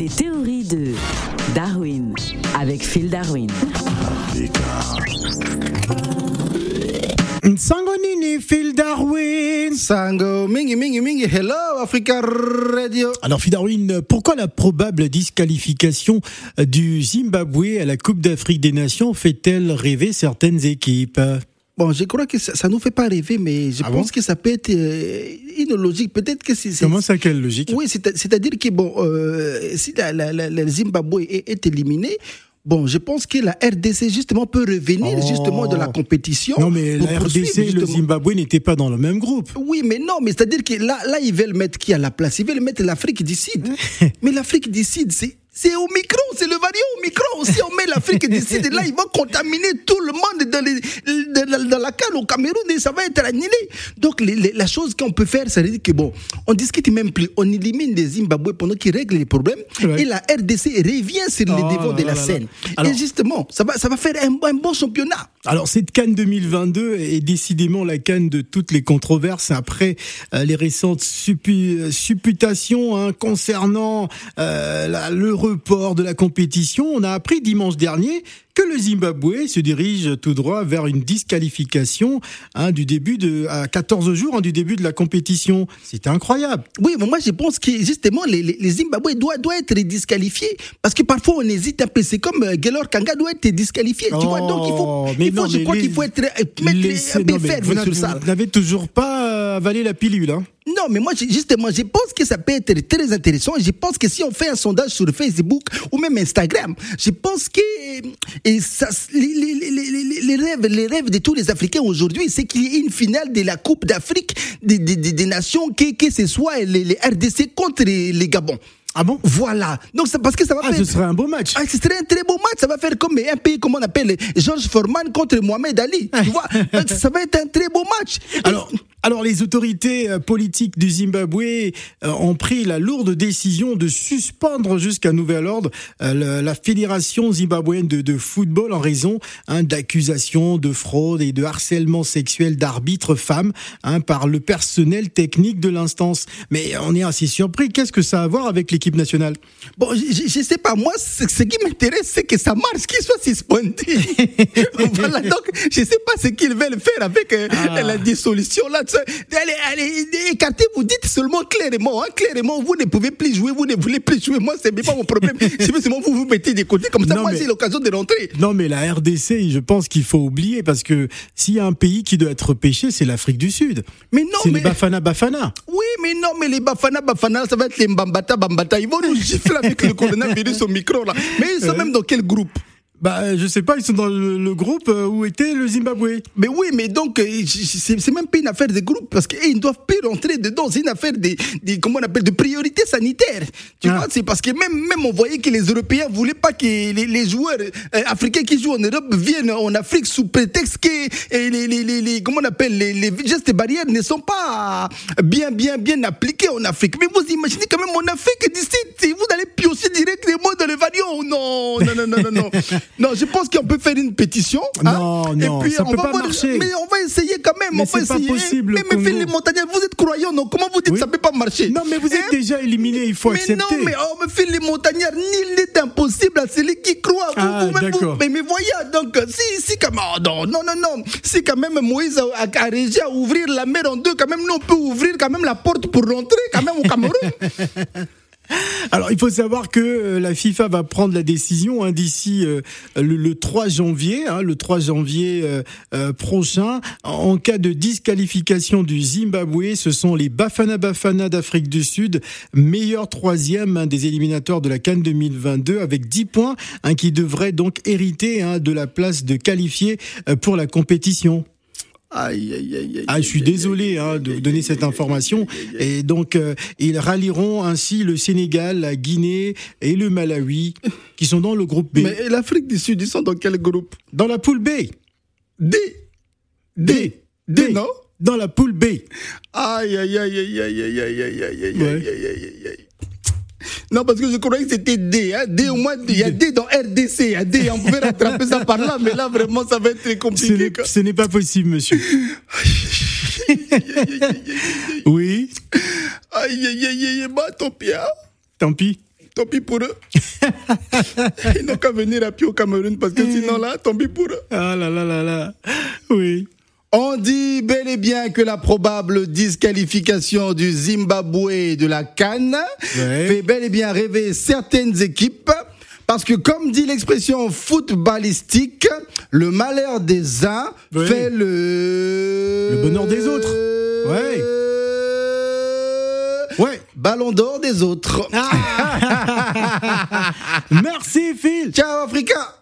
Les théories de Darwin avec Phil Darwin. Sango Nini, Phil Darwin. Sango, mingi, mingi, mingi, hello, Africa Radio. Alors, Phil Darwin, pourquoi la probable disqualification du Zimbabwe à la Coupe d'Afrique des Nations fait-elle rêver certaines équipes? Bon, je crois que ça, ça nous fait pas rêver, mais je Ah pense bon que ça peut être euh, une logique. Peut-être que c'est. Comment ça, quelle logique? Oui, c'est- c'est-à-dire que bon, euh, si la, la, la- le Zimbabwe est, est éliminé, bon, je pense que la RDC justement peut revenir Oh. justement de la compétition. Non, mais la RDC et le. Zimbabwe n'étaient pas dans le même groupe. Oui, mais non, mais c'est-à-dire que là, là, ils veulent mettre qui à la place? Ils veulent mettre l'Afrique du Sud. mais l'Afrique du Sud, c'est. C'est au micro, c'est le variant au micro. Si on met l'Afrique du Sud, là, ils vont contaminer tout le monde dans, les, dans, dans la canne au Cameroun et ça va être annulé. Donc, les- les- la chose qu'on peut faire, c'est dire que bon, on discute même plus. On élimine les Zimbabwe pendant qu'ils règlent les problèmes Ouais. et la RDC revient sur les Oh devants là de la là scène. là. Alors- et justement, ça va, ça va faire un, un bon championnat. Alors cette Cannes 2022 est décidément la Cannes de toutes les controverses après euh, les récentes suppu- supputations hein, concernant euh, la- le report de la compétition. On a appris dimanche dernier que le Zimbabwe se dirige tout droit vers une disqualification hein, du début de à 14 jours hein, du début de la compétition. C'est incroyable. Oui, mais moi je pense que justement les, les, les Zimbabwe doivent, doivent être disqualifiés parce que parfois on hésite un peu. C'est comme euh, Gaylor Kanga doit être disqualifié. tu vois, donc il faut, Oh, mais il faut non, je crois les- qu'il faut être, euh, mettre un peu ferme sur ça. vous n'avez toujours pas euh, avalé la pilule. Hein. Non, mais moi, justement, je pense que ça peut être très intéressant. Je pense que si on fait un sondage sur Facebook ou même Instagram, je pense que et ça, les, les- les- les- les rêves, les rêves de tous les Africains aujourd'hui, c'est qu'il y ait une finale de la Coupe d'Afrique des, des- des- nations, que, que ce soit les, les RDC contre les, les Gabon. Ah bon? Voilà. Donc, c'est parce que ça va Ah, faire. ce serait un beau match. Ah, ce serait un très beau match. Ça va faire comme un pays, comme on appelle, Georges Foreman contre Mohamed Ali. Tu vois, ça va être un très beau match. Alors, alors les autorités euh, politiques du Zimbabwe euh, ont pris la lourde décision de suspendre jusqu'à nouvel ordre euh, la fédération zimbabwéenne de, de football en raison hein, d'accusations de fraude et de harcèlement sexuel d'arbitres femmes hein, par le personnel technique de l'instance. Mais on est assez surpris. Qu'est-ce que ça a à voir avec l'équipe nationale? Bon, je, je sais pas, moi, ce, ce qui m'intéresse, c'est que ça marche, qu'il soit suspendu. voilà, donc, je sais pas ce qu'ils veulent faire avec euh, Ah. la dissolution là. Allez, allez, écartez, vous dites seulement clairement, hein, clairement, vous ne pouvez plus jouer, vous ne voulez plus jouer. Moi, c'est pas mon problème. C'est seulement vous vous mettez des côtés, comme ça, Non, moi, j'ai l'occasion de rentrer. Non, mais la RDC, je pense qu'il faut oublier parce que s'il y a un pays qui doit être pêché, c'est l'Afrique du Sud. Mais non, c'est mais. les Bafana Bafana. Oui, mais non, mais les Bafana Bafana, ça va être les Mbambata Bambata. Ils vont nous gifler avec le coronavirus au micro, là. Mais ils sont même dans quel groupe? Bah, je sais pas, ils sont dans le, le groupe euh, où était le Zimbabwe. Mais oui, mais donc, euh, c'est même pas une affaire de groupe parce qu'ils ne doivent plus rentrer dedans. C'est une affaire de, de- comment on appelle, de priorité sanitaire. Tu Ah. vois, c'est parce que même, même on voyait que les Européens voulaient pas que les, les joueurs euh, africains qui jouent en Europe viennent en Afrique sous prétexte que les, les, les, les- comment on appelle, les, les gestes barrières ne sont pas bien, bien, bien appliqués en Afrique. Mais vous imaginez quand même en Afrique Non, non, non, non, non, non. Non, je pense qu'on peut faire une pétition. hein, Non, non, ça on peut va pas voir- marcher. Mais on va essayer quand même. Mais on va c'est pas possible, Mais, au mais Congo. Philippe Montagnard, vous êtes croyant, non? Comment vous dites Oui. que ça peut pas marcher? Non, mais vous êtes Hein? déjà éliminé, il faut mais accepter. non, mais, oh, mais Philippe Montagnard, nul n'est impossible à celui qui croit. Ah, vous- même vous- d'accord. mais, mais voyez, donc, si, si quand même, oh, non, non, non, non, si quand même Moïse a, a, a réussi à ouvrir la mer en deux, quand même, nous, on peut ouvrir quand même la porte pour rentrer, quand même, au Cameroun. Alors, il faut savoir que euh, la FIFA va prendre la décision hein, d'ici euh, le, le 3 janvier, hein, le 3 janvier euh, prochain. En cas de disqualification du Zimbabwe, ce sont les Bafana Bafana d'Afrique du Sud, meilleur troisième hein, des éliminatoires de la Cannes 2022 avec 10 points, qui devraient donc hériter de la place de qualifié pour la compétition. Aïe, aïe, aïe, aïe. Ah, je suis désolé hein, de vous donner cette information. Et donc, euh, ils rallieront ainsi le Sénégal, la Guinée et le Malawi, qui sont dans le groupe B. Mais l'Afrique du Sud, ils sont dans quel groupe Dans la poule B. D. D. D, non Dans la poule B. Aïe, aïe, aïe, aïe, aïe, aïe, aïe, aïe, aïe, aïe, Ouais. aïe, aïe, aïe, aïe. Non, parce que je croyais que c'était D. Hein. D au moins, il y a D dans RDC. Il y a D, on pouvait rattraper ça par là, mais là, vraiment, ça va être très compliqué. ce n'est pas possible, monsieur. Oui, Aïe, aïe, aïe, aïe, bah, tant pis. hein. tant pis. tant pis pour eux. Ils n'ont qu'à venir à pied au Cameroun parce que sinon là, tant pis pour eux. Ah là là là là. Oui. On dit bel et bien que la probable disqualification du Zimbabwe de la Cannes Ouais. fait bel et bien rêver certaines équipes. Parce que comme dit l'expression footballistique, le malheur des uns fait le... Le bonheur des autres. Ouais. Ouais. Ballon d'or des autres. Merci Phil. Ciao Africa